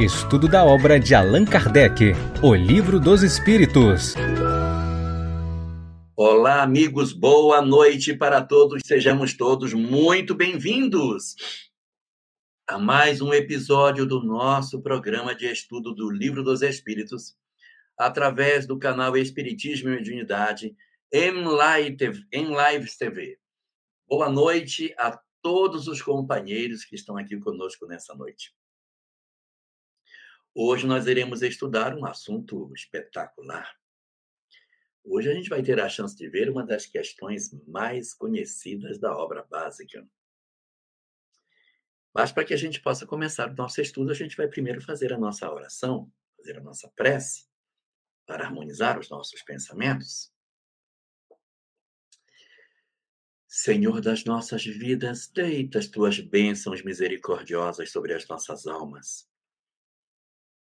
Estudo da obra de Allan Kardec, O Livro dos Espíritos. Olá, amigos, boa noite para todos. Sejamos todos muito bem-vindos a mais um episódio do nosso programa de estudo do Livro dos Espíritos, através do canal Espiritismo e Mediunidade em Live, em Live TV. Boa noite a todos os companheiros que estão aqui conosco nessa noite. Hoje nós iremos estudar um assunto espetacular. Hoje a gente vai ter a chance de ver uma das questões mais conhecidas da obra básica. Mas para que a gente possa começar o nosso estudo, a gente vai primeiro fazer a nossa oração, fazer a nossa prece, para harmonizar os nossos pensamentos. Senhor das nossas vidas, deita as tuas bênçãos misericordiosas sobre as nossas almas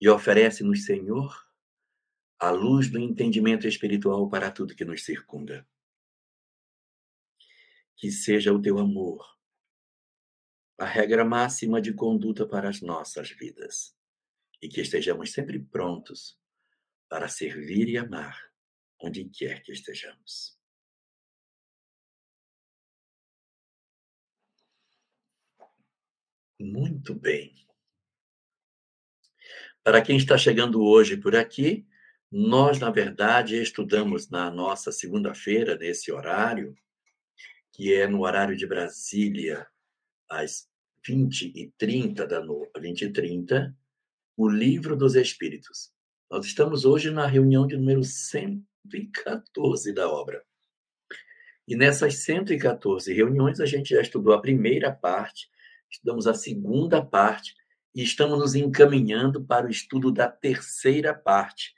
e oferece-nos, Senhor, a luz do entendimento espiritual para tudo que nos circunda. Que seja o teu amor a regra máxima de conduta para as nossas vidas e que estejamos sempre prontos para servir e amar onde quer que estejamos. Muito bem. Para quem está chegando hoje por aqui, nós, na verdade, estudamos na nossa segunda-feira, nesse horário, que é no horário de Brasília, às 20h30 da noite, 20 e 30, o Livro dos Espíritos. Nós estamos hoje na reunião de número 114 da obra. E nessas 114 reuniões, a gente já estudou a primeira parte, estudamos a segunda parte, e estamos nos encaminhando para o estudo da terceira parte.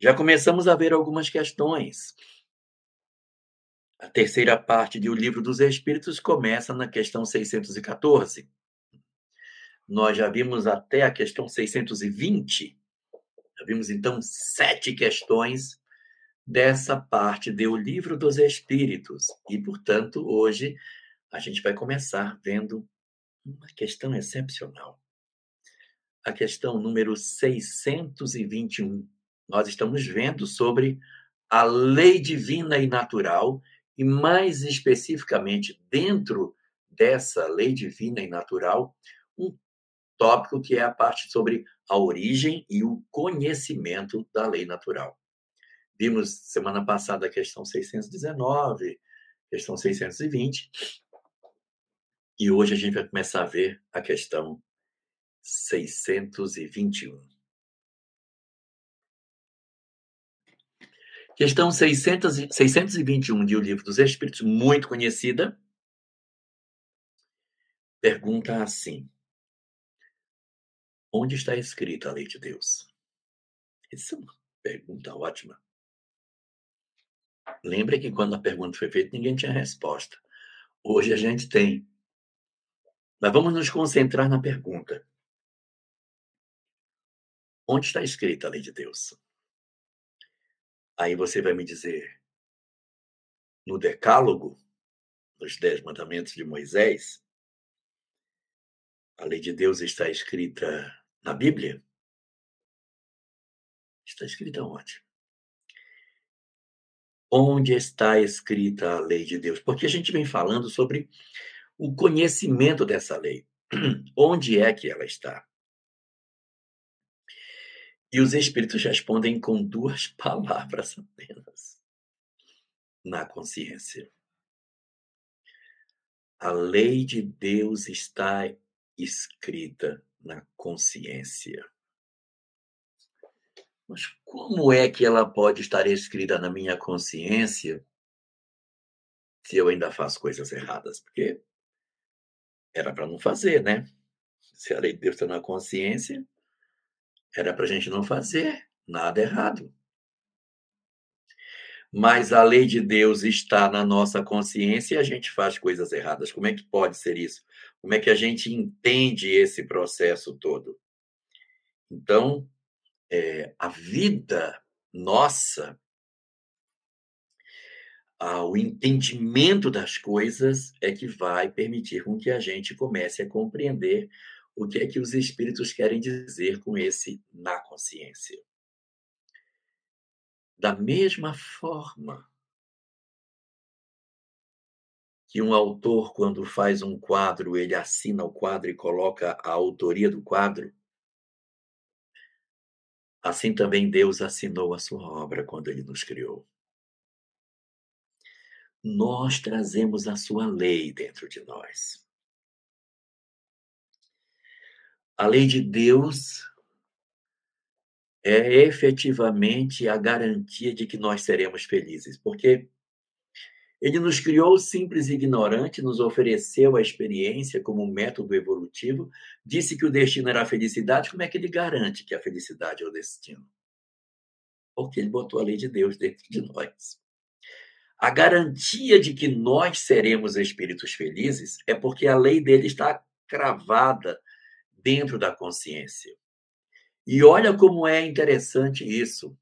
Já começamos a ver algumas questões. A terceira parte do Livro dos Espíritos começa na questão 614. Nós já vimos até a questão 620. Já vimos, então, sete questões dessa parte do Livro dos Espíritos. E, portanto, hoje a gente vai começar vendo uma questão excepcional a questão número 621. Nós estamos vendo sobre a lei divina e natural, e mais especificamente dentro dessa lei divina e natural, um tópico que é a parte sobre a origem e o conhecimento da lei natural. Vimos semana passada a questão 619, questão 620, e hoje a gente vai começar a ver a questão 621. Questão 600, 621 de O Livro dos Espíritos, muito conhecida, pergunta assim: Onde está escrita a lei de Deus? Essa é uma pergunta ótima. Lembre que quando a pergunta foi feita, ninguém tinha resposta. Hoje a gente tem. Mas vamos nos concentrar na pergunta. Onde está escrita a lei de Deus? Aí você vai me dizer, no Decálogo, nos Dez Mandamentos de Moisés, a lei de Deus está escrita na Bíblia? Está escrita onde? Onde está escrita a lei de Deus? Porque a gente vem falando sobre o conhecimento dessa lei. Onde é que ela está? E os espíritos respondem com duas palavras apenas: na consciência. A lei de Deus está escrita na consciência. Mas como é que ela pode estar escrita na minha consciência se eu ainda faço coisas erradas? Porque era para não fazer, né? Se a lei de Deus está na consciência, era para a gente não fazer nada errado. Mas a lei de Deus está na nossa consciência e a gente faz coisas erradas. Como é que pode ser isso? Como é que a gente entende esse processo todo? Então, é, a vida nossa, o entendimento das coisas é que vai permitir com que a gente comece a compreender o que é que os espíritos querem dizer com esse na consciência. Da mesma forma que um autor, quando faz um quadro, ele assina o quadro e coloca a autoria do quadro, assim também Deus assinou a sua obra quando ele nos criou. Nós trazemos a sua lei dentro de nós. A lei de Deus é efetivamente a garantia de que nós seremos felizes, porque ele nos criou simples e ignorante, nos ofereceu a experiência como método evolutivo, disse que o destino era a felicidade. Como é que ele garante que a felicidade é o destino? Porque ele botou a lei de Deus dentro de nós. A garantia de que nós seremos espíritos felizes é porque a lei dele está cravada dentro da consciência. E olha como é interessante isso.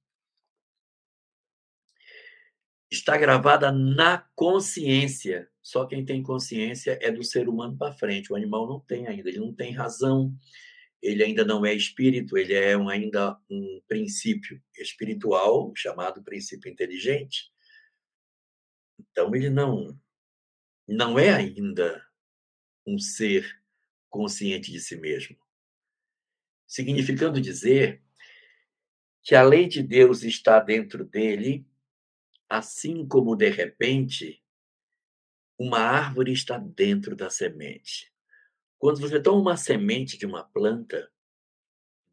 Está gravada na consciência. Só quem tem consciência é do ser humano para frente. O animal não tem ainda, ele não tem razão, ele ainda não é espírito, ele é um, ainda um princípio espiritual chamado princípio inteligente. Então ele não não é ainda um ser consciente de si mesmo. Significando dizer que a lei de Deus está dentro dele, assim como, de repente, uma árvore está dentro da semente. Quando você toma uma semente de uma planta,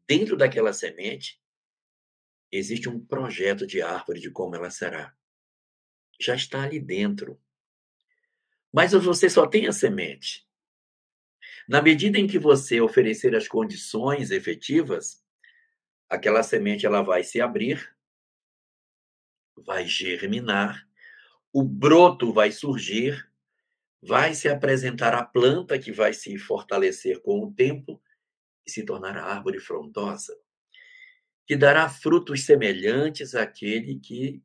dentro daquela semente, existe um projeto de árvore de como ela será. Já está ali dentro. Mas você só tem a semente. Na medida em que você oferecer as condições efetivas, aquela semente ela vai se abrir, vai germinar, o broto vai surgir, vai se apresentar a planta que vai se fortalecer com o tempo e se tornar a árvore frondosa, que dará frutos semelhantes àquele que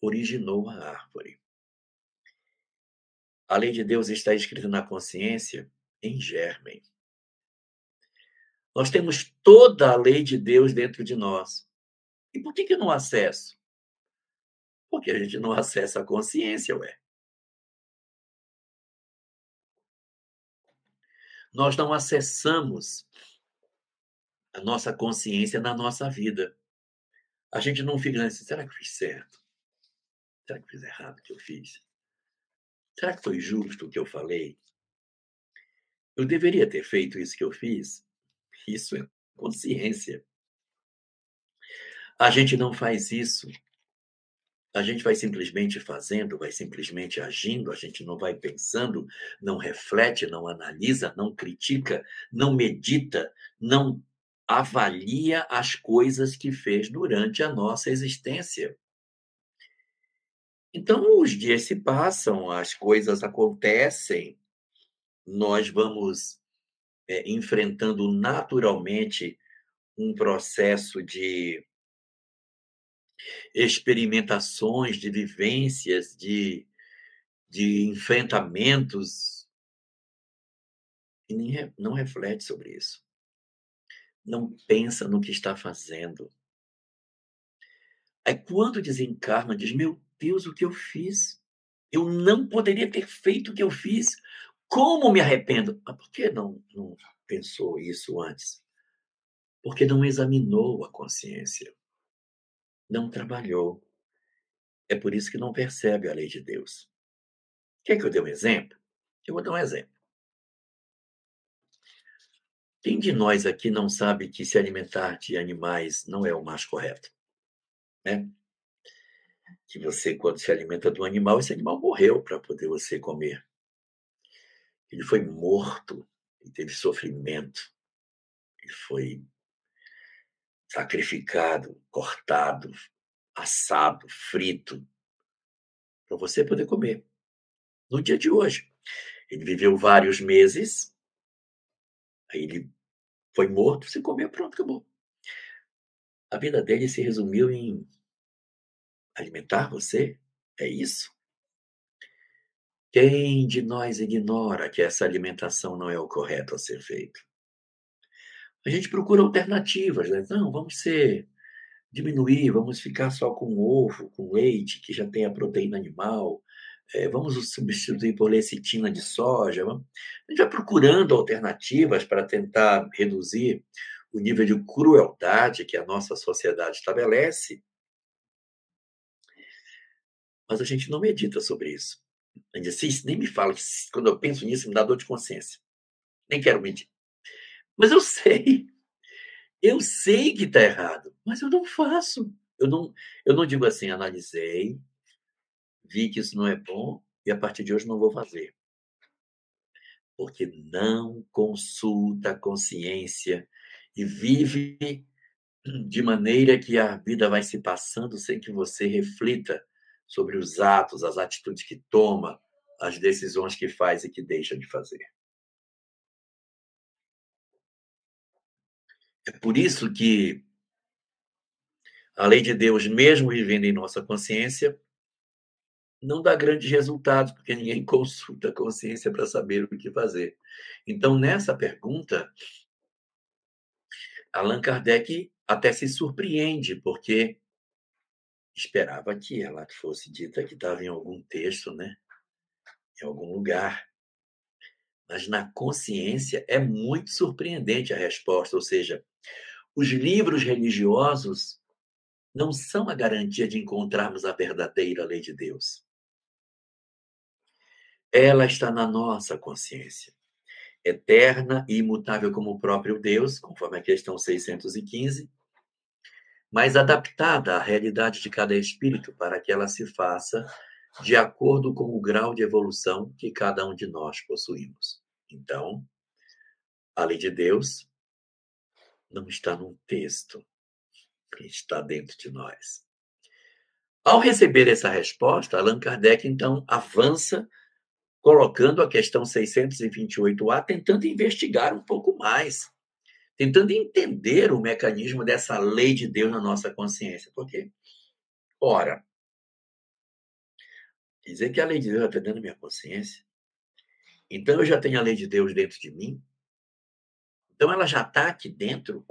originou a árvore. A lei de Deus está escrita na consciência em germen. Nós temos toda a lei de Deus dentro de nós. E por que, que não acesso? Porque a gente não acessa a consciência, ué. Nós não acessamos a nossa consciência na nossa vida. A gente não fica assim, será que eu fiz certo? Será que eu fiz errado o que eu fiz? Será que foi justo o que eu falei? Eu deveria ter feito isso que eu fiz? Isso é consciência. A gente não faz isso. A gente vai simplesmente fazendo, vai simplesmente agindo, a gente não vai pensando, não reflete, não analisa, não critica, não medita, não avalia as coisas que fez durante a nossa existência. Então, os dias se passam, as coisas acontecem, nós vamos é, enfrentando naturalmente um processo de experimentações, de vivências, de, de enfrentamentos, e nem, não reflete sobre isso. Não pensa no que está fazendo. Aí quando desencarna, diz: Meu Deus, o que eu fiz? Eu não poderia ter feito o que eu fiz. Como me arrependo? Mas por que não, não pensou isso antes? Porque não examinou a consciência, não trabalhou. É por isso que não percebe a lei de Deus. Quer que eu dê um exemplo? Eu vou dar um exemplo. Quem de nós aqui não sabe que se alimentar de animais não é o mais correto? Né? Que você, quando se alimenta um animal, esse animal morreu para poder você comer. Ele foi morto, ele teve sofrimento, ele foi sacrificado, cortado, assado, frito, para você poder comer. No dia de hoje, ele viveu vários meses, aí ele foi morto, você comeu, pronto, acabou. A vida dele se resumiu em alimentar você, é isso? Quem de nós ignora que essa alimentação não é o correto a ser feito? a gente procura alternativas, né? Não, vamos ser diminuir, vamos ficar só com ovo, com leite, que já tem a proteína animal, é, vamos substituir por lecitina de soja. A gente vai procurando alternativas para tentar reduzir o nível de crueldade que a nossa sociedade estabelece, mas a gente não medita sobre isso. A gente diz, nem me fala, quando eu penso nisso, me dá dor de consciência. Nem quero medir. Mas eu sei. Eu sei que está errado, mas eu não faço. Eu não, eu não digo assim, analisei, vi que isso não é bom e a partir de hoje não vou fazer. Porque não consulta a consciência e vive de maneira que a vida vai se passando sem que você reflita sobre os atos, as atitudes que toma, as decisões que faz e que deixa de fazer. É por isso que a lei de Deus, mesmo vivendo em nossa consciência, não dá grandes resultados, porque ninguém consulta a consciência para saber o que fazer. Então, nessa pergunta, Allan Kardec até se surpreende, porque esperava que ela fosse dita que estava em algum texto, né? em algum lugar. Mas na consciência é muito surpreendente a resposta, ou seja, os livros religiosos não são a garantia de encontrarmos a verdadeira lei de Deus. Ela está na nossa consciência, eterna e imutável como o próprio Deus, conforme a questão 615, mas adaptada à realidade de cada espírito para que ela se faça de acordo com o grau de evolução que cada um de nós possuímos. Então, a lei de Deus não está num texto, está dentro de nós. Ao receber essa resposta, Allan Kardec então avança colocando a questão 628A, tentando investigar um pouco mais, tentando entender o mecanismo dessa lei de Deus na nossa consciência. Porque, ora, dizer que a lei de Deus está dentro da minha consciência, então eu já tenho a lei de Deus dentro de mim, então ela já está aqui dentro.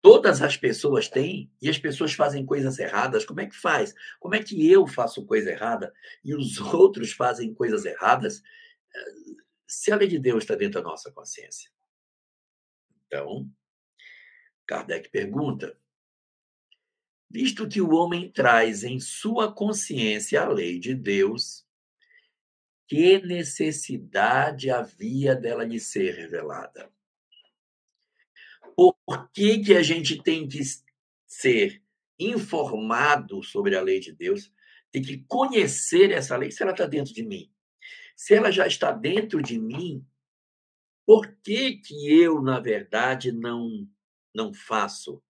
Todas as pessoas têm e as pessoas fazem coisas erradas. Como é que faz? Como é que eu faço coisa errada e os outros fazem coisas erradas? Se a lei de Deus está dentro da nossa consciência. Então, Kardec pergunta: visto que o homem traz em sua consciência a lei de Deus, que necessidade havia dela lhe ser revelada? Por que, que a gente tem que ser informado sobre a lei de Deus? Tem que conhecer essa lei se ela está dentro de mim. Se ela já está dentro de mim, por que, que eu, na verdade, não, não faço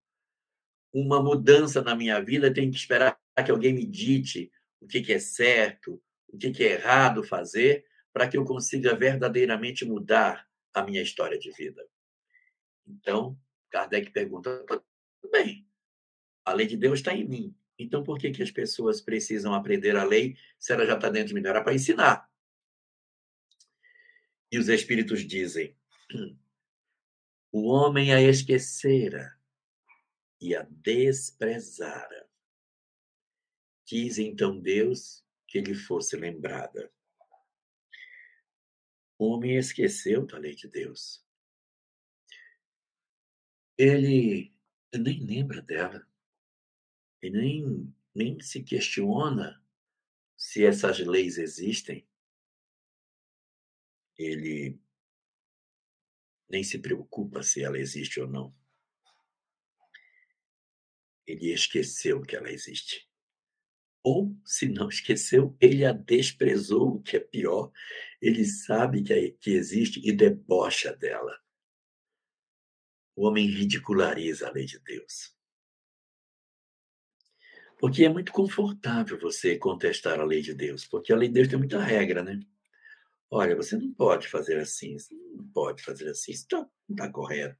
uma mudança na minha vida? Tenho que esperar que alguém me dite o que, que é certo, o que, que é errado fazer, para que eu consiga verdadeiramente mudar a minha história de vida. Então, Kardec pergunta: tudo bem, a lei de Deus está em mim. Então, por que, que as pessoas precisam aprender a lei se ela já está dentro de mim? Era para ensinar. E os Espíritos dizem: o homem a esquecera e a desprezara. Quis então Deus que lhe fosse lembrada. O homem esqueceu da lei de Deus ele nem lembra dela. E nem, nem se questiona se essas leis existem. Ele nem se preocupa se ela existe ou não. Ele esqueceu que ela existe. Ou, se não esqueceu, ele a desprezou, o que é pior. Ele sabe que, que existe e debocha dela. O homem ridiculariza a lei de Deus. Porque é muito confortável você contestar a lei de Deus, porque a lei de Deus tem muita regra, né? Olha, você não pode fazer assim, você não pode fazer assim, isso tá, não está correto.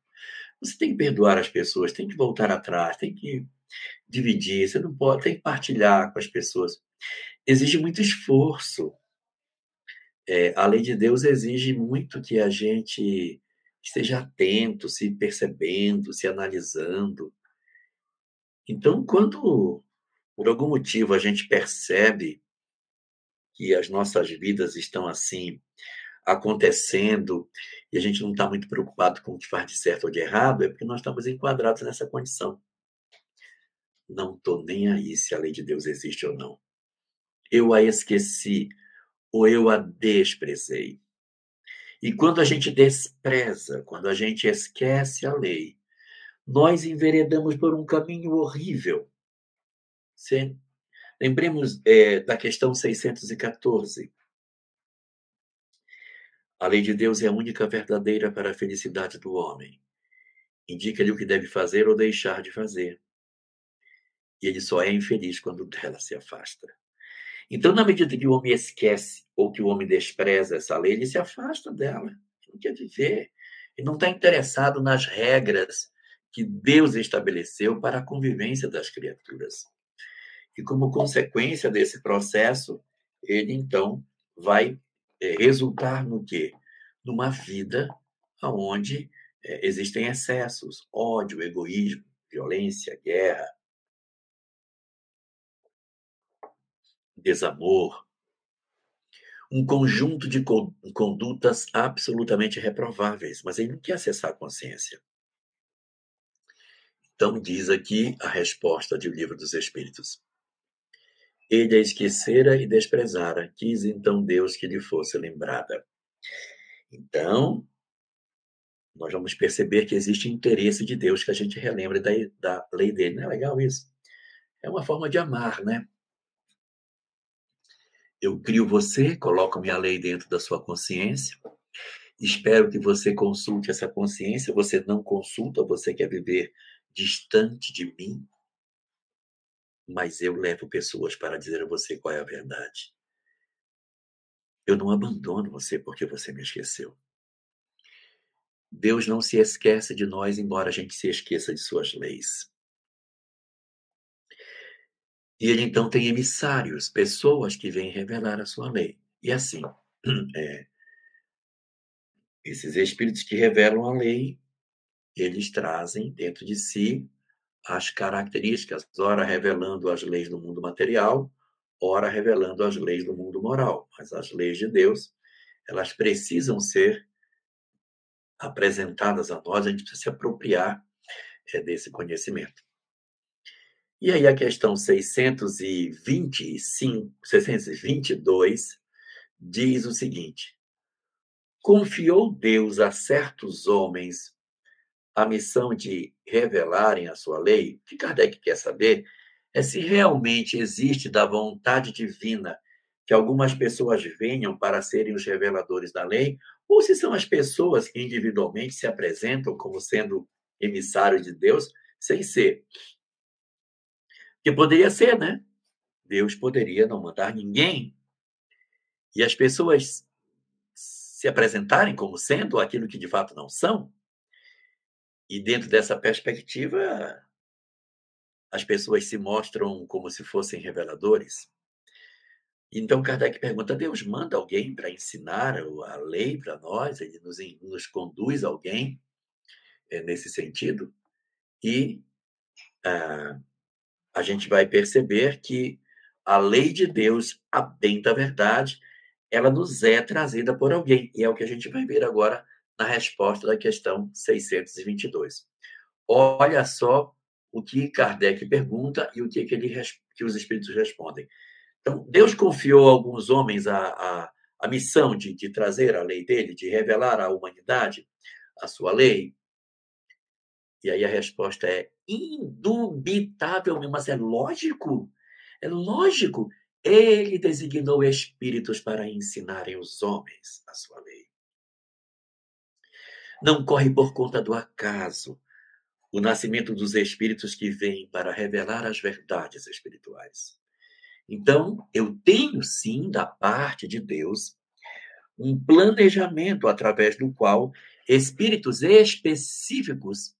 Você tem que perdoar as pessoas, tem que voltar atrás, tem que dividir, você não pode, tem que partilhar com as pessoas. Exige muito esforço. É, a lei de Deus exige muito que a gente esteja atento, se percebendo, se analisando. Então, quando por algum motivo a gente percebe que as nossas vidas estão assim acontecendo e a gente não está muito preocupado com o que faz de certo ou de errado, é porque nós estamos enquadrados nessa condição. Não estou nem aí se a lei de Deus existe ou não. Eu a esqueci ou eu a desprezei. E quando a gente despreza, quando a gente esquece a lei, nós enveredamos por um caminho horrível. Sim. Lembremos é, da questão 614. A lei de Deus é a única verdadeira para a felicidade do homem. Indica-lhe o que deve fazer ou deixar de fazer. E ele só é infeliz quando dela se afasta. Então, na medida que o homem esquece ou que o homem despreza essa lei, ele se afasta dela. Ele não quer viver. Ele não está interessado nas regras que Deus estabeleceu para a convivência das criaturas. E como consequência desse processo, ele então vai é, resultar no quê? Numa vida onde é, existem excessos, ódio, egoísmo, violência, guerra, desamor, um conjunto de condutas absolutamente reprováveis, mas ele não quer acessar a consciência. Então, diz aqui a resposta do Livro dos Espíritos. Ele a esquecera e desprezara, quis então Deus que lhe fosse lembrada. Então, nós vamos perceber que existe interesse de Deus que a gente relembre da, da lei dele. Não é legal isso? É uma forma de amar, né? Eu crio você, coloco minha lei dentro da sua consciência. Espero que você consulte essa consciência. Você não consulta, você quer viver distante de mim mas eu levo pessoas para dizer a você qual é a verdade. Eu não abandono você porque você me esqueceu. Deus não se esquece de nós, embora a gente se esqueça de suas leis. E ele então tem emissários, pessoas que vêm revelar a sua lei. E assim, é, esses espíritos que revelam a lei, eles trazem dentro de si as características, ora revelando as leis do mundo material, ora revelando as leis do mundo moral. Mas as leis de Deus, elas precisam ser apresentadas a nós, a gente precisa se apropriar é, desse conhecimento. E aí a questão 625, 622 diz o seguinte: Confiou Deus a certos homens a missão de revelarem a sua lei, o que Kardec quer saber é se realmente existe da vontade divina que algumas pessoas venham para serem os reveladores da lei, ou se são as pessoas que individualmente se apresentam como sendo emissários de Deus, sem ser. Que poderia ser, né? Deus poderia não mandar ninguém. E as pessoas se apresentarem como sendo aquilo que de fato não são. E dentro dessa perspectiva, as pessoas se mostram como se fossem reveladores. Então Kardec pergunta: Deus manda alguém para ensinar a lei para nós? Ele nos, nos conduz alguém é, nesse sentido? E ah, a gente vai perceber que a lei de Deus, a bem da verdade, ela nos é trazida por alguém. E é o que a gente vai ver agora na resposta da questão 622. Olha só o que Kardec pergunta e o que, que, ele, que os espíritos respondem. Então, Deus confiou a alguns homens a, a, a missão de, de trazer a lei dele, de revelar à humanidade a sua lei. E aí a resposta é indubitavelmente, mas é lógico, é lógico. Ele designou espíritos para ensinarem os homens a sua lei não corre por conta do acaso. O nascimento dos espíritos que vêm para revelar as verdades espirituais. Então, eu tenho sim, da parte de Deus, um planejamento através do qual espíritos específicos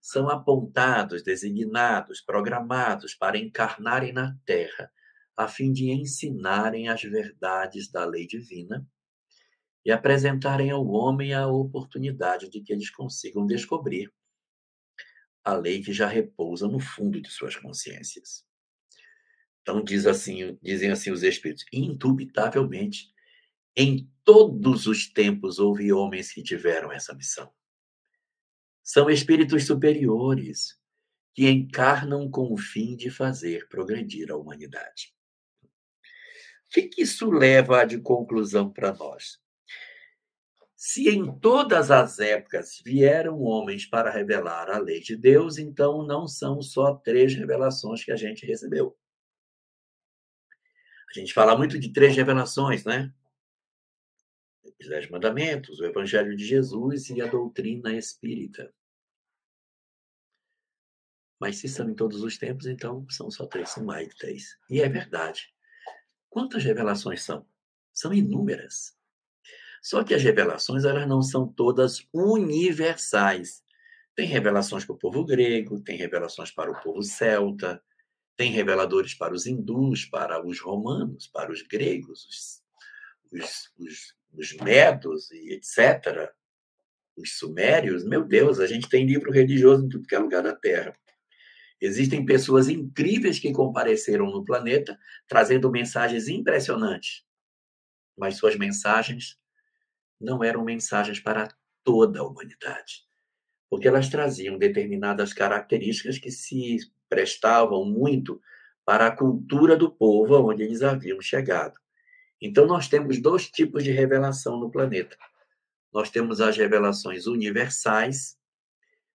são apontados, designados, programados para encarnarem na Terra, a fim de ensinarem as verdades da lei divina e apresentarem ao homem a oportunidade de que eles consigam descobrir a lei que já repousa no fundo de suas consciências. Então diz assim, dizem assim os espíritos, indubitavelmente, em todos os tempos houve homens que tiveram essa missão. São espíritos superiores que encarnam com o fim de fazer progredir a humanidade. O que, isso leva de conclusão para nós? Se em todas as épocas vieram homens para revelar a lei de Deus, então não são só três revelações que a gente recebeu. A gente fala muito de três revelações, né? Os Dez Mandamentos, o Evangelho de Jesus e a doutrina espírita. Mas se são em todos os tempos, então são só três, são mais de três. E é verdade. Quantas revelações são? São inúmeras. Só que as revelações elas não são todas universais. Tem revelações para o povo grego, tem revelações para o povo celta, tem reveladores para os hindus, para os romanos, para os gregos, os, os, os, os medos e etc. Os sumérios. Meu Deus, a gente tem livro religioso em tudo que é lugar da Terra. Existem pessoas incríveis que compareceram no planeta, trazendo mensagens impressionantes. Mas suas mensagens não eram mensagens para toda a humanidade, porque elas traziam determinadas características que se prestavam muito para a cultura do povo onde eles haviam chegado. Então, nós temos dois tipos de revelação no planeta. Nós temos as revelações universais,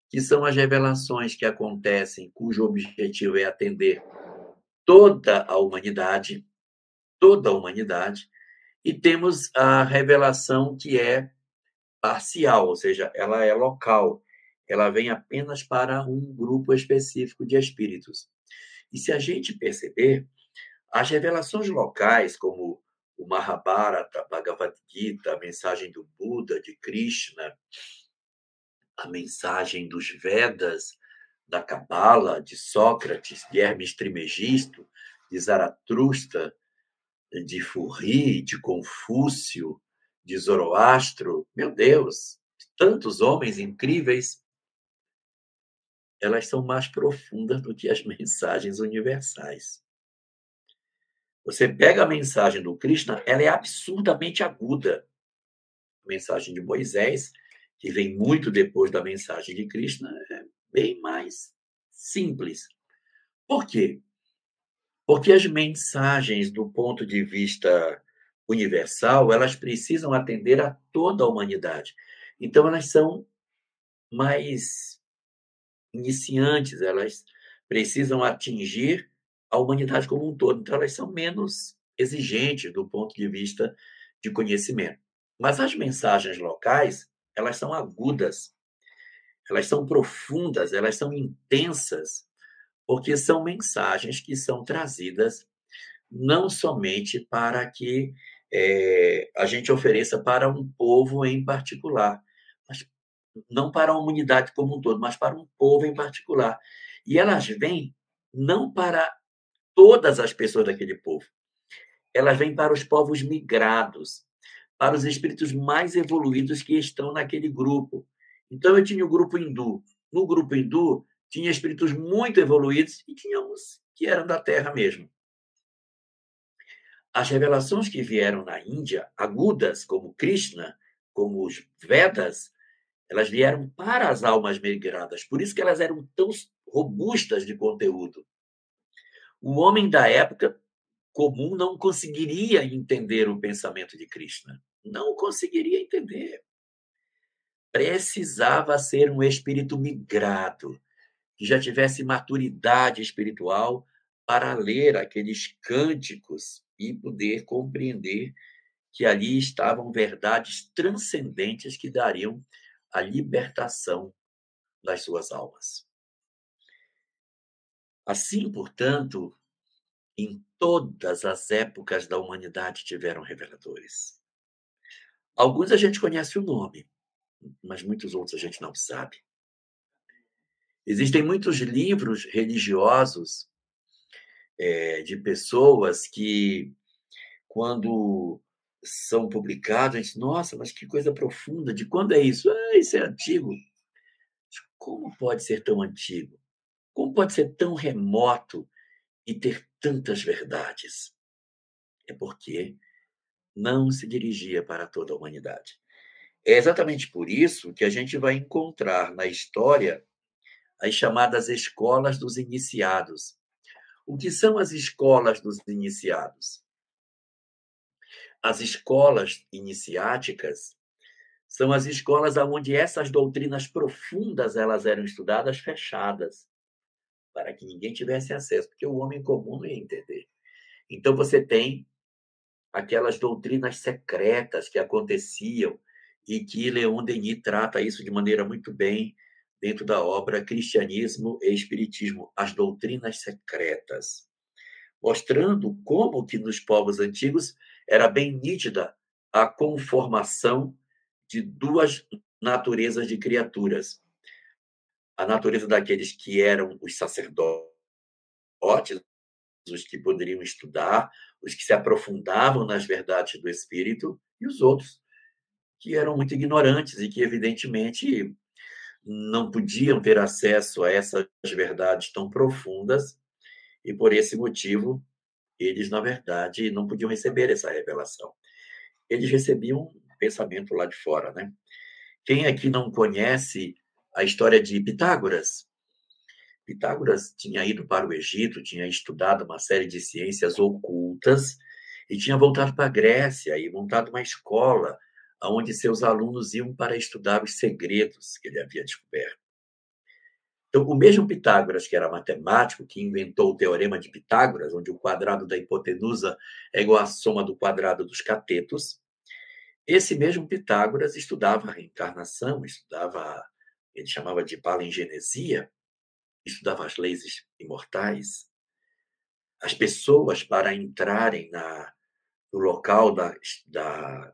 que são as revelações que acontecem, cujo objetivo é atender toda a humanidade, toda a humanidade, e temos a revelação que é parcial, ou seja, ela é local, ela vem apenas para um grupo específico de espíritos. E se a gente perceber, as revelações locais, como o Mahabharata, Bhagavad Gita, a mensagem do Buda, de Krishna, a mensagem dos Vedas, da Cabala, de Sócrates, de Hermes Trimegisto, de Zaratustra, de Furri, de Confúcio, de Zoroastro, meu Deus, tantos homens incríveis, elas são mais profundas do que as mensagens universais. Você pega a mensagem do Krishna, ela é absurdamente aguda. A mensagem de Moisés, que vem muito depois da mensagem de Krishna, é bem mais simples. Por quê? Porque as mensagens, do ponto de vista universal, elas precisam atender a toda a humanidade. Então, elas são mais iniciantes, elas precisam atingir a humanidade como um todo. Então, elas são menos exigentes do ponto de vista de conhecimento. Mas as mensagens locais, elas são agudas, elas são profundas, elas são intensas, porque são mensagens que são trazidas não somente para que é, a gente ofereça para um povo em particular, mas não para a humanidade como um todo, mas para um povo em particular. E elas vêm não para todas as pessoas daquele povo, elas vêm para os povos migrados, para os espíritos mais evoluídos que estão naquele grupo. Então, eu tinha o grupo hindu. No grupo hindu, tinha espíritos muito evoluídos e tínhamos que eram da Terra mesmo. As revelações que vieram na Índia, agudas, como Krishna, como os Vedas, elas vieram para as almas migradas. Por isso que elas eram tão robustas de conteúdo. O homem da época comum não conseguiria entender o pensamento de Krishna. Não conseguiria entender. Precisava ser um espírito migrado, que já tivesse maturidade espiritual para ler aqueles cânticos e poder compreender que ali estavam verdades transcendentes que dariam a libertação das suas almas. Assim, portanto, em todas as épocas da humanidade tiveram reveladores. Alguns a gente conhece o nome, mas muitos outros a gente não sabe. Existem muitos livros religiosos é, de pessoas que, quando são publicados, a gente, nossa, mas que coisa profunda, de quando é isso? Ah, isso é antigo. Como pode ser tão antigo? Como pode ser tão remoto e ter tantas verdades? É porque não se dirigia para toda a humanidade. É exatamente por isso que a gente vai encontrar na história as chamadas escolas dos iniciados. O que são as escolas dos iniciados? As escolas iniciáticas são as escolas onde essas doutrinas profundas elas eram estudadas fechadas, para que ninguém tivesse acesso, porque o homem comum não ia entender. Então você tem aquelas doutrinas secretas que aconteciam e que Leon Denis trata isso de maneira muito bem dentro da obra Cristianismo e Espiritismo, as doutrinas secretas, mostrando como que nos povos antigos era bem nítida a conformação de duas naturezas de criaturas. A natureza daqueles que eram os sacerdotes, os que poderiam estudar, os que se aprofundavam nas verdades do espírito, e os outros, que eram muito ignorantes e que, evidentemente, não podiam ter acesso a essas verdades tão profundas, e por esse motivo, eles, na verdade, não podiam receber essa revelação. Eles recebiam um pensamento lá de fora, né? Quem aqui não conhece a história de Pitágoras? Pitágoras tinha ido para o Egito, tinha estudado uma série de ciências ocultas e tinha voltado para a Grécia e montado uma escola onde seus alunos iam para estudar os segredos que ele havia descoberto. Então, o mesmo Pitágoras, que era matemático, que inventou o teorema de Pitágoras, onde o quadrado da hipotenusa é igual à soma do quadrado dos catetos, esse mesmo Pitágoras estudava a reencarnação, estudava, ele chamava de palingenesia, estudava as leis imortais. As pessoas, para entrarem na, no local da, da,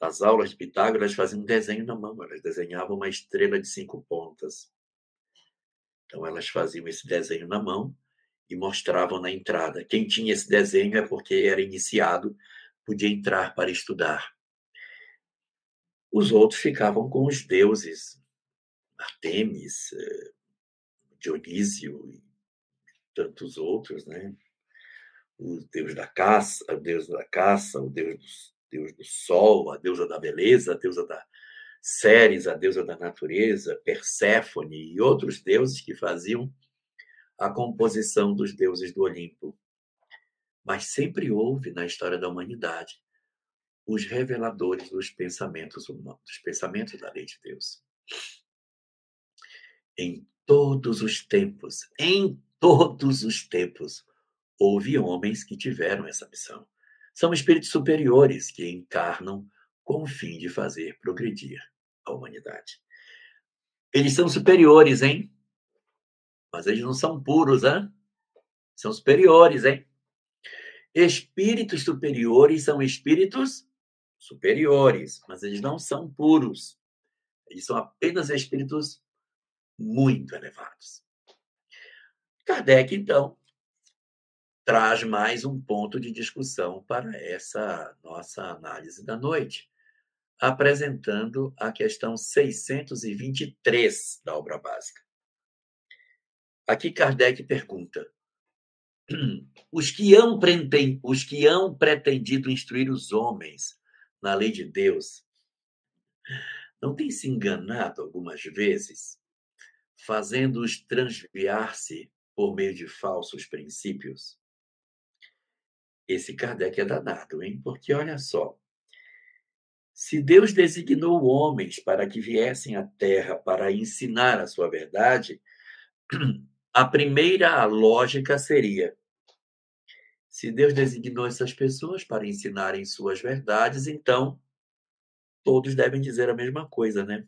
das aulas de Pitágoras, faziam um desenho na mão, elas desenhavam uma estrela de cinco pontas. Então, elas faziam esse desenho na mão e mostravam na entrada. Quem tinha esse desenho é porque era iniciado, podia entrar para estudar. Os outros ficavam com os deuses, Artemis, eh, Dionísio e tantos outros, né? O deus da caça, o deus da caça, o deus deus do sol, a deusa da beleza, a deusa da Ceres, a deusa da natureza, Perséfone e outros deuses que faziam a composição dos deuses do Olimpo. Mas sempre houve na história da humanidade os reveladores dos pensamentos humanos, dos pensamentos da lei de Deus. Em todos os tempos, em todos os tempos, houve homens que tiveram essa missão. São espíritos superiores que encarnam com o fim de fazer progredir a humanidade. Eles são superiores, hein? Mas eles não são puros, hein? São superiores, hein? Espíritos superiores são espíritos superiores, mas eles não são puros. Eles são apenas espíritos muito elevados. Kardec, então, traz mais um ponto de discussão para essa nossa análise da noite, apresentando a questão 623 da obra básica. Aqui Kardec pergunta: os que hão, os que hão pretendido instruir os homens na lei de Deus não têm se enganado algumas vezes, fazendo-os transviar-se por meio de falsos princípios? Esse Kardec é danado, hein? Porque olha só. Se Deus designou homens para que viessem à Terra para ensinar a sua verdade, a primeira lógica seria: se Deus designou essas pessoas para ensinarem suas verdades, então todos devem dizer a mesma coisa, né?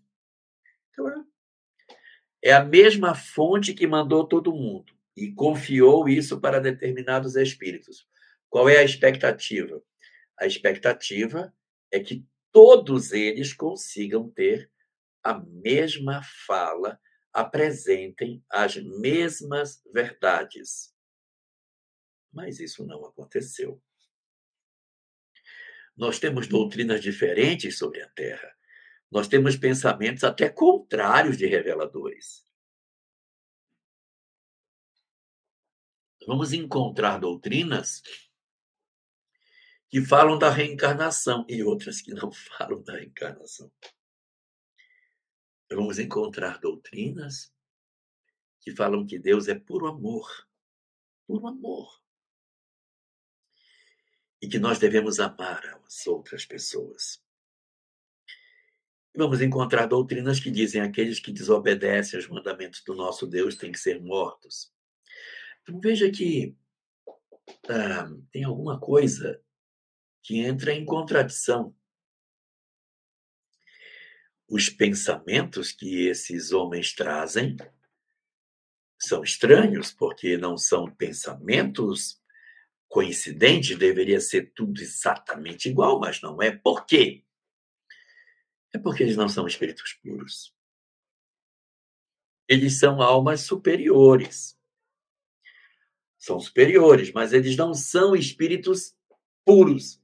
Então, é, é a mesma fonte que mandou todo mundo e confiou isso para determinados espíritos. Qual é a expectativa? A expectativa é que todos eles consigam ter a mesma fala, apresentem as mesmas verdades. Mas isso não aconteceu. Nós temos doutrinas diferentes sobre a Terra. Nós temos pensamentos até contrários de reveladores. Vamos encontrar doutrinas que falam da reencarnação e outras que não falam da reencarnação. Vamos encontrar doutrinas que falam que Deus é puro amor, puro amor. E que nós devemos amar as outras pessoas. Vamos encontrar doutrinas que dizem aqueles que desobedecem aos mandamentos do nosso Deus têm que ser mortos. Então veja que ah, tem alguma coisa que entra em contradição. Os pensamentos que esses homens trazem são estranhos, porque não são pensamentos coincidentes, deveria ser tudo exatamente igual, mas não é. Por quê? É porque eles não são espíritos puros. Eles são almas superiores. São superiores, mas eles não são espíritos puros.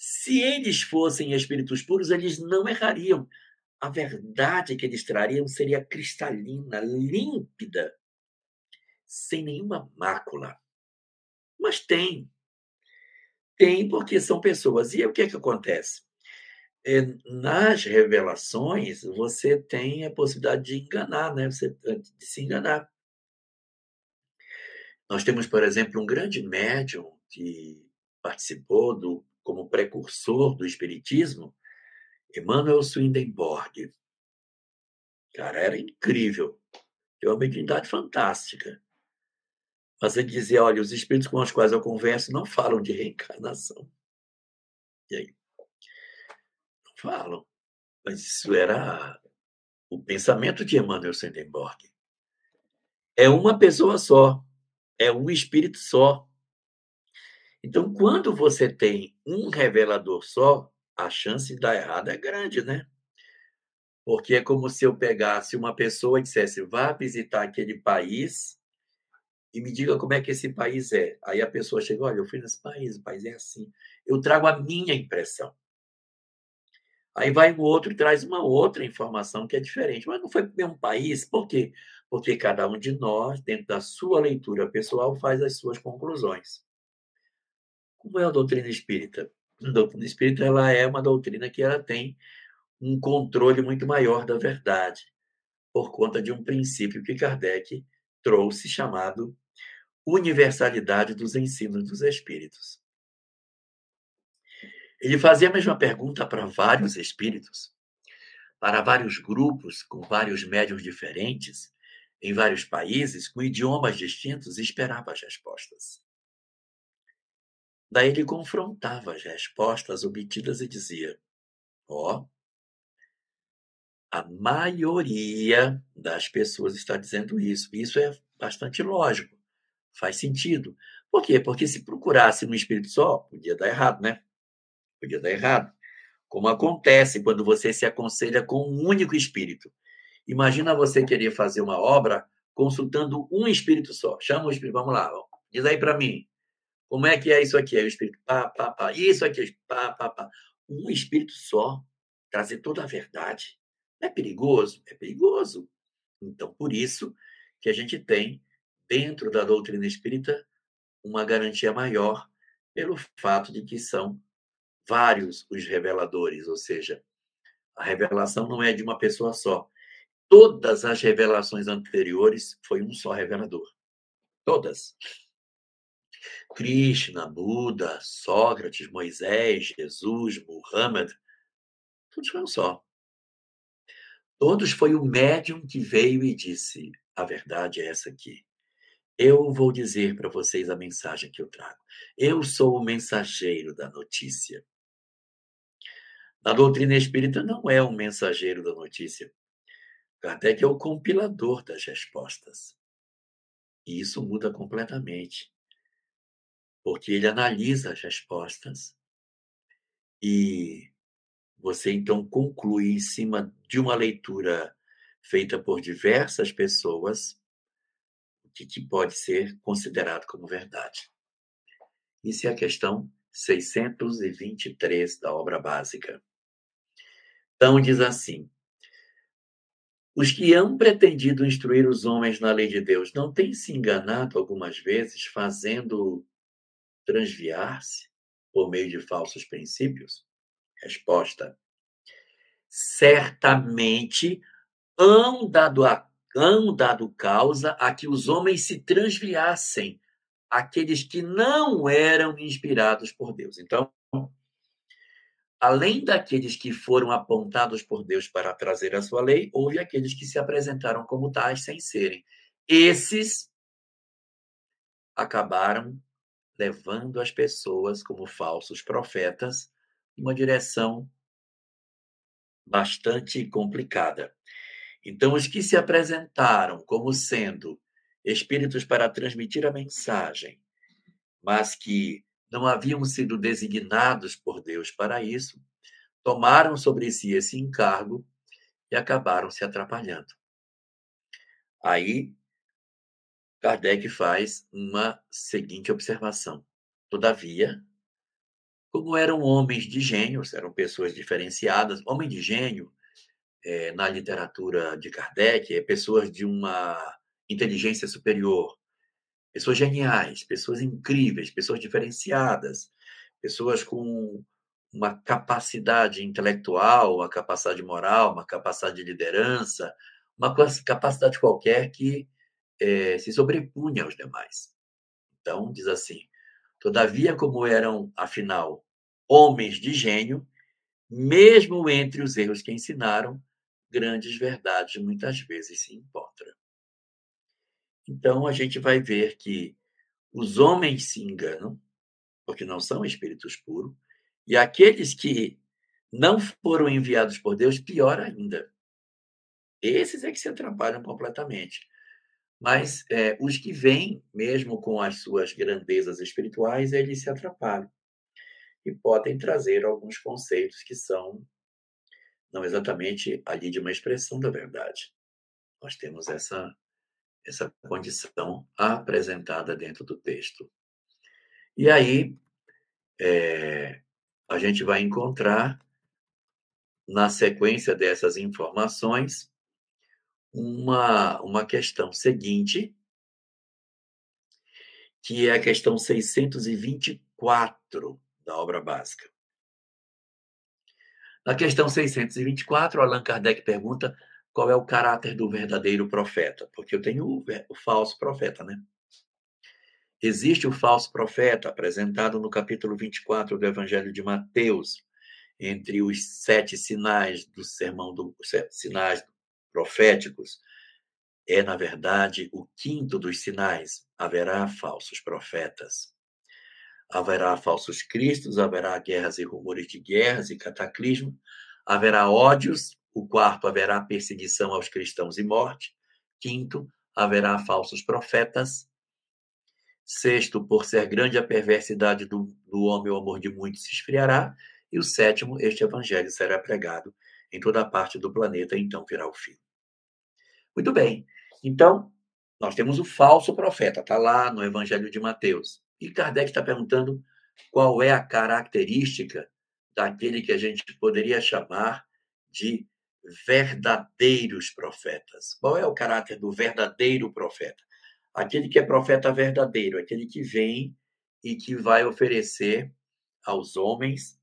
Se eles fossem espíritos puros, eles não errariam. A verdade que eles trariam seria cristalina, límpida, sem nenhuma mácula. Mas tem. Tem porque são pessoas. E o que, é que acontece? É, nas revelações, você tem a possibilidade de enganar, né? Você, de se enganar. Nós temos, por exemplo, um grande médium que participou do como precursor do espiritismo, Emmanuel Swedenborg. Cara, era incrível. Tinha uma mediunidade fantástica. Mas ele dizia, olha, os espíritos com os quais eu converso não falam de reencarnação. E aí? Não falam. Mas isso era o pensamento de Emmanuel Swedenborg. É uma pessoa só. É um espírito só. Então, quando você tem um revelador só, a chance de dar errado é grande, né? Porque é como se eu pegasse uma pessoa e dissesse, vá visitar aquele país e me diga como é que esse país é. Aí a pessoa chega, olha, eu fui nesse país, o país é assim. Eu trago a minha impressão. Aí vai o outro e traz uma outra informação que é diferente. Mas não foi para o mesmo país, por quê? Porque cada um de nós, dentro da sua leitura pessoal, faz as suas conclusões. Como é a doutrina espírita? A doutrina espírita ela é uma doutrina que ela tem um controle muito maior da verdade, por conta de um princípio que Kardec trouxe chamado universalidade dos ensinos dos espíritos. Ele fazia a mesma pergunta para vários espíritos, para vários grupos com vários médios diferentes, em vários países, com idiomas distintos, e esperava as respostas. Daí ele confrontava as respostas obtidas e dizia: Ó, oh, a maioria das pessoas está dizendo isso. Isso é bastante lógico, faz sentido. Por quê? Porque se procurasse um espírito só, podia dar errado, né? Podia dar errado. Como acontece quando você se aconselha com um único espírito. Imagina você querer fazer uma obra consultando um espírito só. Chama o espírito, vamos lá, diz aí para mim. Como é que é isso aqui? É o espírito pá, pá, pá. Isso aqui, pá, pá, pá. Um espírito só, trazer toda a verdade. É perigoso? É perigoso. Então, por isso que a gente tem, dentro da doutrina espírita, uma garantia maior pelo fato de que são vários os reveladores, ou seja, a revelação não é de uma pessoa só. Todas as revelações anteriores foi um só revelador. Todas. Krishna, Buda, Sócrates, Moisés, Jesus, Muhammad, todos foram só. Todos foi o médium que veio e disse: a verdade é essa aqui. Eu vou dizer para vocês a mensagem que eu trago. Eu sou o mensageiro da notícia. Na doutrina espírita, não é o mensageiro da notícia. Kardec é o compilador das respostas. E isso muda completamente porque ele analisa as respostas e você então conclui em cima de uma leitura feita por diversas pessoas o que, que pode ser considerado como verdade. Isso é a questão 623 da obra básica. Então, diz assim: Os que hão pretendido instruir os homens na lei de Deus não têm se enganado algumas vezes, fazendo transviar-se por meio de falsos princípios? Resposta: Certamente hão dado, a, hão dado causa a que os homens se transviassem aqueles que não eram inspirados por Deus. Então, além daqueles que foram apontados por Deus para trazer a sua lei, houve aqueles que se apresentaram como tais sem serem. Esses acabaram levando as pessoas como falsos profetas numa direção bastante complicada. Então, os que se apresentaram como sendo espíritos para transmitir a mensagem, mas que não haviam sido designados por Deus para isso, tomaram sobre si esse encargo e acabaram se atrapalhando. Aí, Kardec faz uma seguinte observação. Todavia, como eram homens de gênio, eram pessoas diferenciadas, homem de gênio, é, na literatura de Kardec, é pessoas de uma inteligência superior, pessoas geniais, pessoas incríveis, pessoas diferenciadas, pessoas com uma capacidade intelectual, uma capacidade moral, uma capacidade de liderança, uma capacidade qualquer que é, se sobrepunha aos demais. Então, diz assim: Todavia, como eram, afinal, homens de gênio, mesmo entre os erros que ensinaram, grandes verdades muitas vezes se encontram. Então, a gente vai ver que os homens se enganam, porque não são espíritos puros, e aqueles que não foram enviados por Deus, pior ainda. Esses é que se atrapalham completamente. Mas é, os que vêm, mesmo com as suas grandezas espirituais, eles se atrapalham. E podem trazer alguns conceitos que são não exatamente ali de uma expressão da verdade. Nós temos essa essa condição apresentada dentro do texto. E aí, é, a gente vai encontrar, na sequência dessas informações, uma, uma questão seguinte, que é a questão 624 da obra básica. Na questão 624, Allan Kardec pergunta qual é o caráter do verdadeiro profeta, porque eu tenho o, o falso profeta, né? Existe o falso profeta apresentado no capítulo 24 do Evangelho de Mateus, entre os sete sinais do sermão do sinais proféticos. É, na verdade, o quinto dos sinais. Haverá falsos profetas. Haverá falsos cristos, haverá guerras e rumores de guerras e cataclismo, haverá ódios o quarto, haverá perseguição aos cristãos e morte. Quinto, haverá falsos profetas. Sexto, por ser grande a perversidade do, do homem, o amor de muitos se esfriará. E o sétimo, este evangelho será pregado em toda parte do planeta, então virá o fim. Muito bem. Então, nós temos o falso profeta, está lá no Evangelho de Mateus. E Kardec está perguntando qual é a característica daquele que a gente poderia chamar de verdadeiros profetas. Qual é o caráter do verdadeiro profeta? Aquele que é profeta verdadeiro, aquele que vem e que vai oferecer aos homens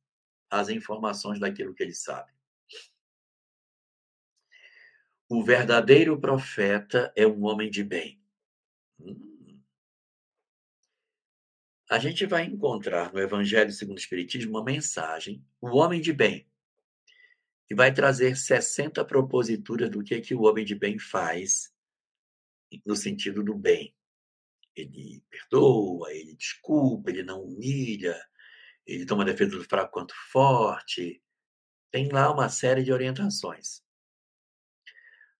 as informações daquilo que ele sabe. O verdadeiro profeta é um homem de bem. Hum. A gente vai encontrar no Evangelho segundo o Espiritismo uma mensagem, o homem de bem e vai trazer 60 proposituras do que, que o homem de bem faz no sentido do bem. Ele perdoa, ele desculpa, ele não humilha, ele toma defesa do fraco quanto forte. Tem lá uma série de orientações.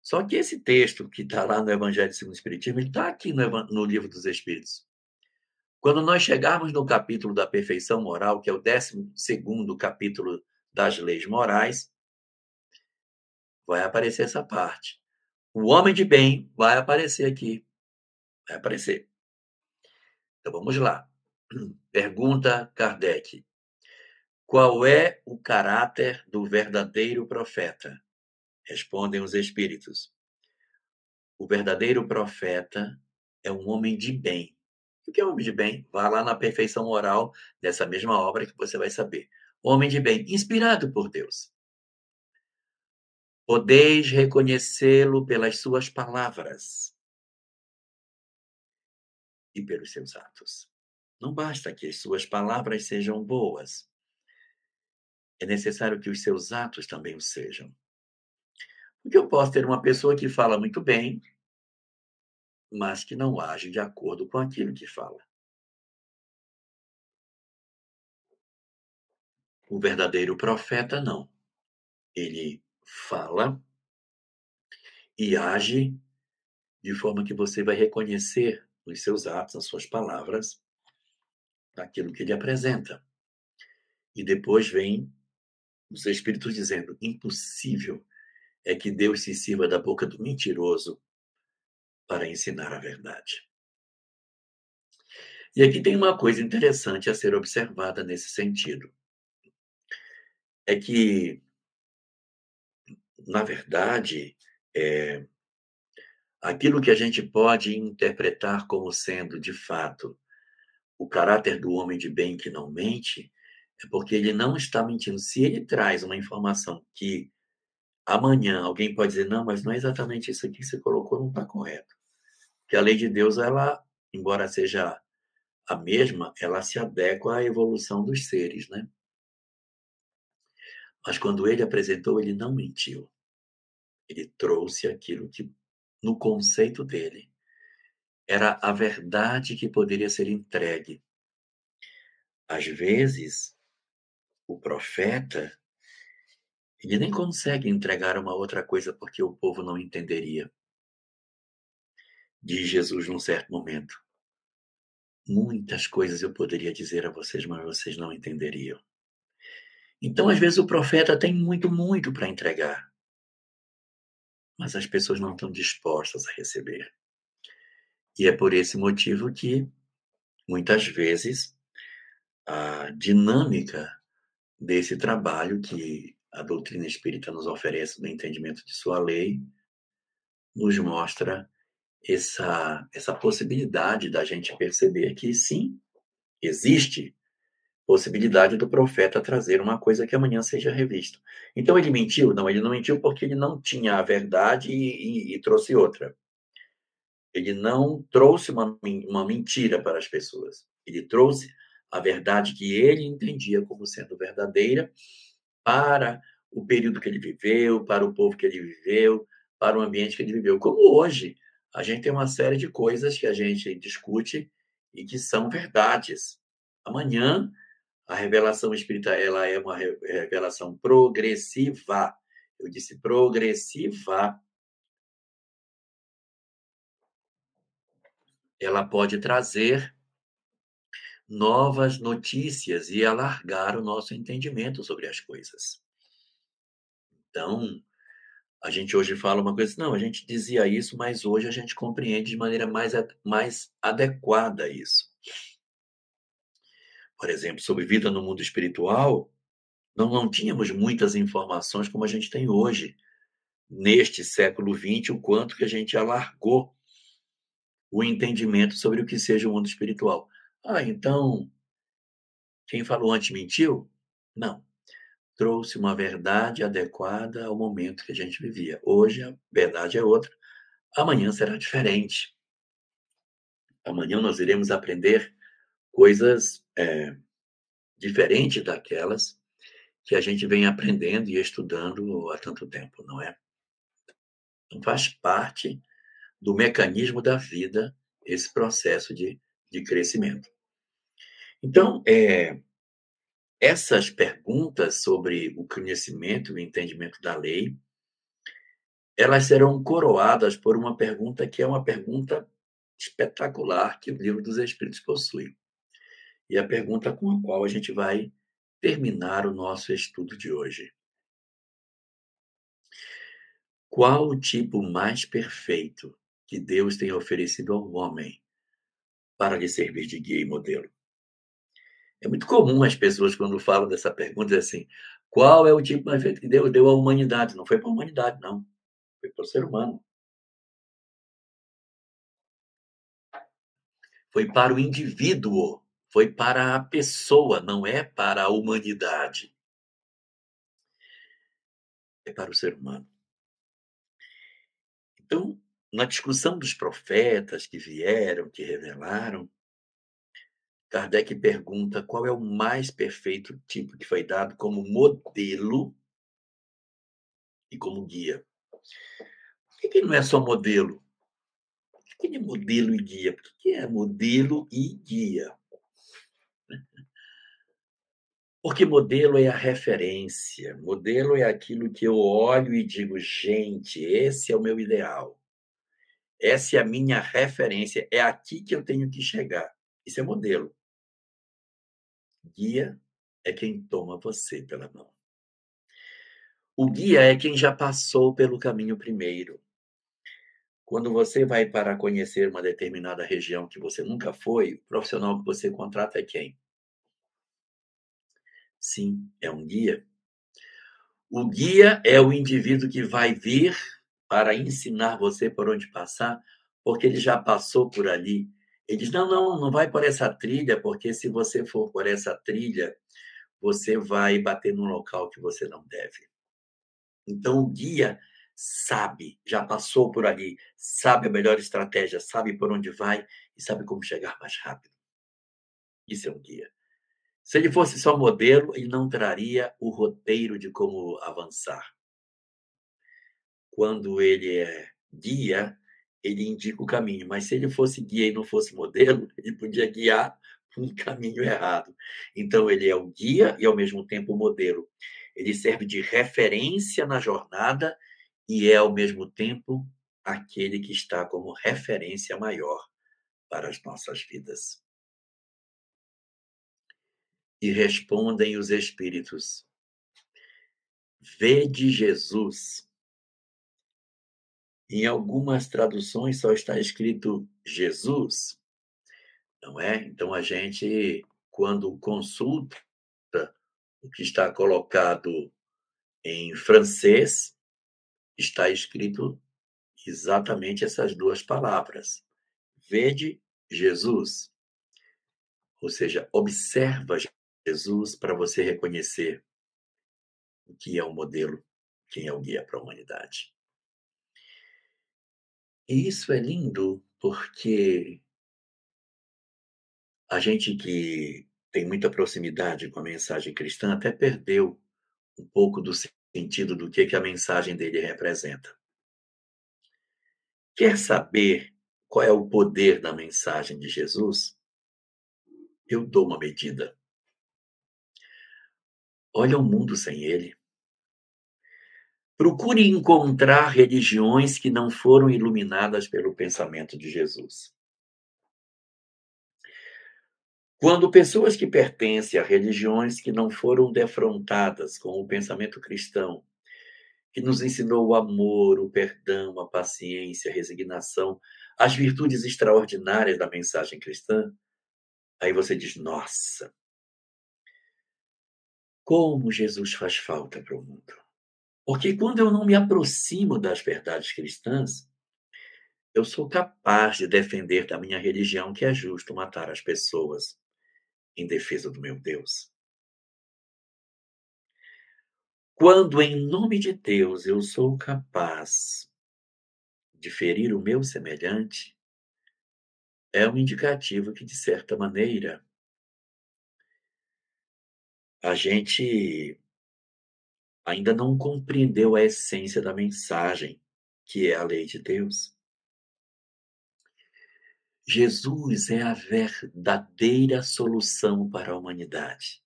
Só que esse texto que está lá no Evangelho segundo o Espiritismo, ele está aqui no, no Livro dos Espíritos. Quando nós chegarmos no capítulo da perfeição moral, que é o 12 capítulo das leis morais, vai aparecer essa parte. O homem de bem vai aparecer aqui. Vai aparecer. Então vamos lá. Pergunta Kardec: Qual é o caráter do verdadeiro profeta? Respondem os espíritos. O verdadeiro profeta é um homem de bem. O que é homem de bem? Vá lá na perfeição moral dessa mesma obra que você vai saber. Homem de bem, inspirado por Deus. Podeis reconhecê-lo pelas suas palavras e pelos seus atos. Não basta que as suas palavras sejam boas. É necessário que os seus atos também o sejam. Porque eu posso ter uma pessoa que fala muito bem, mas que não age de acordo com aquilo que fala. O verdadeiro profeta não. Ele fala e age de forma que você vai reconhecer nos seus atos, nas suas palavras, aquilo que ele apresenta. E depois vem os Espíritos dizendo: impossível é que Deus se sirva da boca do mentiroso para ensinar a verdade. E aqui tem uma coisa interessante a ser observada nesse sentido. É que, na verdade, é, aquilo que a gente pode interpretar como sendo, de fato, o caráter do homem de bem que não mente, é porque ele não está mentindo. Se ele traz uma informação que amanhã alguém pode dizer, não, mas não é exatamente isso aqui que você colocou, não está correto. Porque a lei de Deus, ela, embora seja a mesma, ela se adequa à evolução dos seres, né? Mas quando ele apresentou, ele não mentiu. Ele trouxe aquilo que, no conceito dele, era a verdade que poderia ser entregue. Às vezes, o profeta, ele nem consegue entregar uma outra coisa porque o povo não entenderia. Diz Jesus num certo momento: Muitas coisas eu poderia dizer a vocês, mas vocês não entenderiam. Então, às vezes, o profeta tem muito, muito para entregar, mas as pessoas não estão dispostas a receber. E é por esse motivo que, muitas vezes, a dinâmica desse trabalho que a doutrina espírita nos oferece no entendimento de sua lei, nos mostra essa, essa possibilidade da gente perceber que, sim, existe possibilidade do profeta trazer uma coisa que amanhã seja revista. Então ele mentiu? Não, ele não mentiu porque ele não tinha a verdade e, e, e trouxe outra. Ele não trouxe uma, uma mentira para as pessoas. Ele trouxe a verdade que ele entendia como sendo verdadeira para o período que ele viveu, para o povo que ele viveu, para o ambiente que ele viveu. Como hoje, a gente tem uma série de coisas que a gente discute e que são verdades. Amanhã, a revelação espírita ela é uma revelação progressiva. Eu disse progressiva ela pode trazer novas notícias e alargar o nosso entendimento sobre as coisas. Então, a gente hoje fala uma coisa, não, a gente dizia isso, mas hoje a gente compreende de maneira mais, mais adequada isso. Por exemplo, sobre vida no mundo espiritual, não, não tínhamos muitas informações como a gente tem hoje. Neste século XX, o quanto que a gente alargou o entendimento sobre o que seja o mundo espiritual. Ah, então, quem falou antes mentiu? Não. Trouxe uma verdade adequada ao momento que a gente vivia. Hoje a verdade é outra, amanhã será diferente. Amanhã nós iremos aprender coisas é, diferentes daquelas que a gente vem aprendendo e estudando há tanto tempo, não é? Então faz parte do mecanismo da vida esse processo de, de crescimento. Então, é, essas perguntas sobre o conhecimento e o entendimento da lei, elas serão coroadas por uma pergunta que é uma pergunta espetacular que o livro dos Espíritos possui. E a pergunta com a qual a gente vai terminar o nosso estudo de hoje. Qual o tipo mais perfeito que Deus tem oferecido ao homem para lhe servir de guia e modelo. É muito comum as pessoas, quando falam dessa pergunta, dizer assim: qual é o tipo mais feito que Deus deu à humanidade? Não foi para a humanidade, não. Foi para o ser humano. Foi para o indivíduo, foi para a pessoa, não é para a humanidade. É para o ser humano. Então, na discussão dos profetas que vieram, que revelaram, Kardec pergunta qual é o mais perfeito tipo que foi dado como modelo e como guia. Por que, não é só modelo? Por que é modelo e guia? Por que é modelo e guia? Porque modelo é a referência, modelo é aquilo que eu olho e digo, gente, esse é o meu ideal. Essa é a minha referência, é aqui que eu tenho que chegar. Isso é modelo. Guia é quem toma você pela mão. O guia é quem já passou pelo caminho primeiro. Quando você vai para conhecer uma determinada região que você nunca foi, o profissional que você contrata é quem? Sim, é um guia. O guia é o indivíduo que vai vir para ensinar você por onde passar, porque ele já passou por ali. Ele diz: não, não, não vai por essa trilha, porque se você for por essa trilha, você vai bater num local que você não deve. Então, o guia sabe, já passou por ali, sabe a melhor estratégia, sabe por onde vai e sabe como chegar mais rápido. Isso é um guia. Se ele fosse só modelo, ele não traria o roteiro de como avançar quando ele é guia, ele indica o caminho, mas se ele fosse guia e não fosse modelo, ele podia guiar um caminho errado. Então, ele é o guia e, ao mesmo tempo, o modelo. Ele serve de referência na jornada e é, ao mesmo tempo, aquele que está como referência maior para as nossas vidas. E respondem os Espíritos: Vede Jesus em algumas traduções só está escrito Jesus, não é? Então a gente, quando consulta o que está colocado em francês, está escrito exatamente essas duas palavras. Vede Jesus. Ou seja, observa Jesus para você reconhecer o que é o modelo, quem é o guia para a humanidade. E isso é lindo porque a gente que tem muita proximidade com a mensagem cristã até perdeu um pouco do sentido do que, que a mensagem dele representa. Quer saber qual é o poder da mensagem de Jesus? Eu dou uma medida. Olha o mundo sem ele. Procure encontrar religiões que não foram iluminadas pelo pensamento de Jesus. Quando pessoas que pertencem a religiões que não foram defrontadas com o pensamento cristão, que nos ensinou o amor, o perdão, a paciência, a resignação, as virtudes extraordinárias da mensagem cristã, aí você diz: nossa, como Jesus faz falta para o mundo. Porque quando eu não me aproximo das verdades cristãs, eu sou capaz de defender da minha religião que é justo matar as pessoas em defesa do meu Deus. Quando, em nome de Deus, eu sou capaz de ferir o meu semelhante, é um indicativo que, de certa maneira, a gente ainda não compreendeu a essência da mensagem, que é a lei de Deus. Jesus é a verdadeira solução para a humanidade.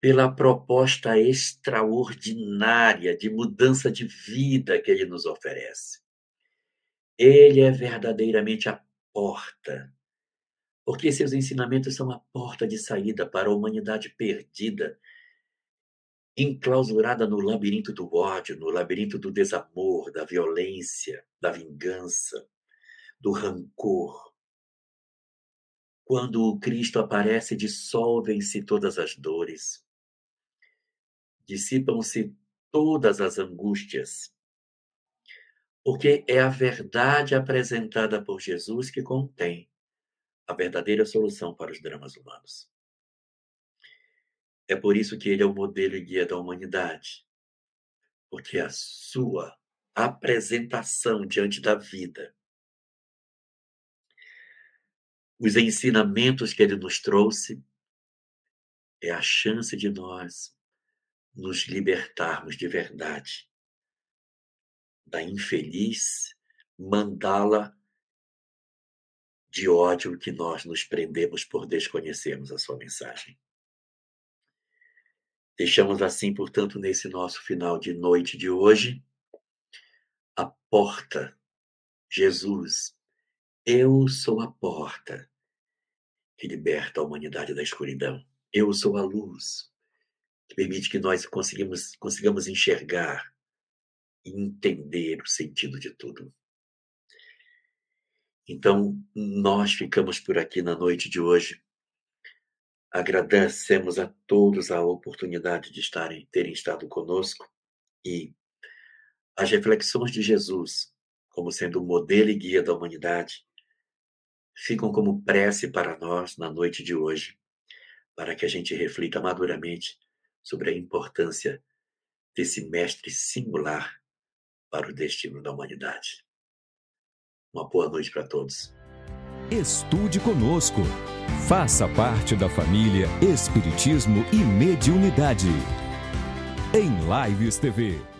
Pela proposta extraordinária de mudança de vida que ele nos oferece. Ele é verdadeiramente a porta, porque seus ensinamentos são a porta de saída para a humanidade perdida enclausurada no labirinto do ódio, no labirinto do desamor, da violência, da vingança, do rancor. Quando o Cristo aparece, dissolvem-se todas as dores, dissipam-se todas as angústias, porque é a verdade apresentada por Jesus que contém a verdadeira solução para os dramas humanos. É por isso que ele é o modelo e guia da humanidade, porque a sua apresentação diante da vida, os ensinamentos que ele nos trouxe, é a chance de nós nos libertarmos de verdade da infeliz mandala de ódio que nós nos prendemos por desconhecermos a sua mensagem. Deixamos assim, portanto, nesse nosso final de noite de hoje, a porta, Jesus, eu sou a porta que liberta a humanidade da escuridão. Eu sou a luz que permite que nós consigamos, consigamos enxergar e entender o sentido de tudo. Então, nós ficamos por aqui na noite de hoje. Agradecemos a todos a oportunidade de estarem, terem estado conosco e as reflexões de Jesus, como sendo o modelo e guia da humanidade, ficam como prece para nós na noite de hoje, para que a gente reflita maduramente sobre a importância desse mestre singular para o destino da humanidade. Uma boa noite para todos. Estude conosco. Faça parte da família Espiritismo e Mediunidade. Em Lives TV.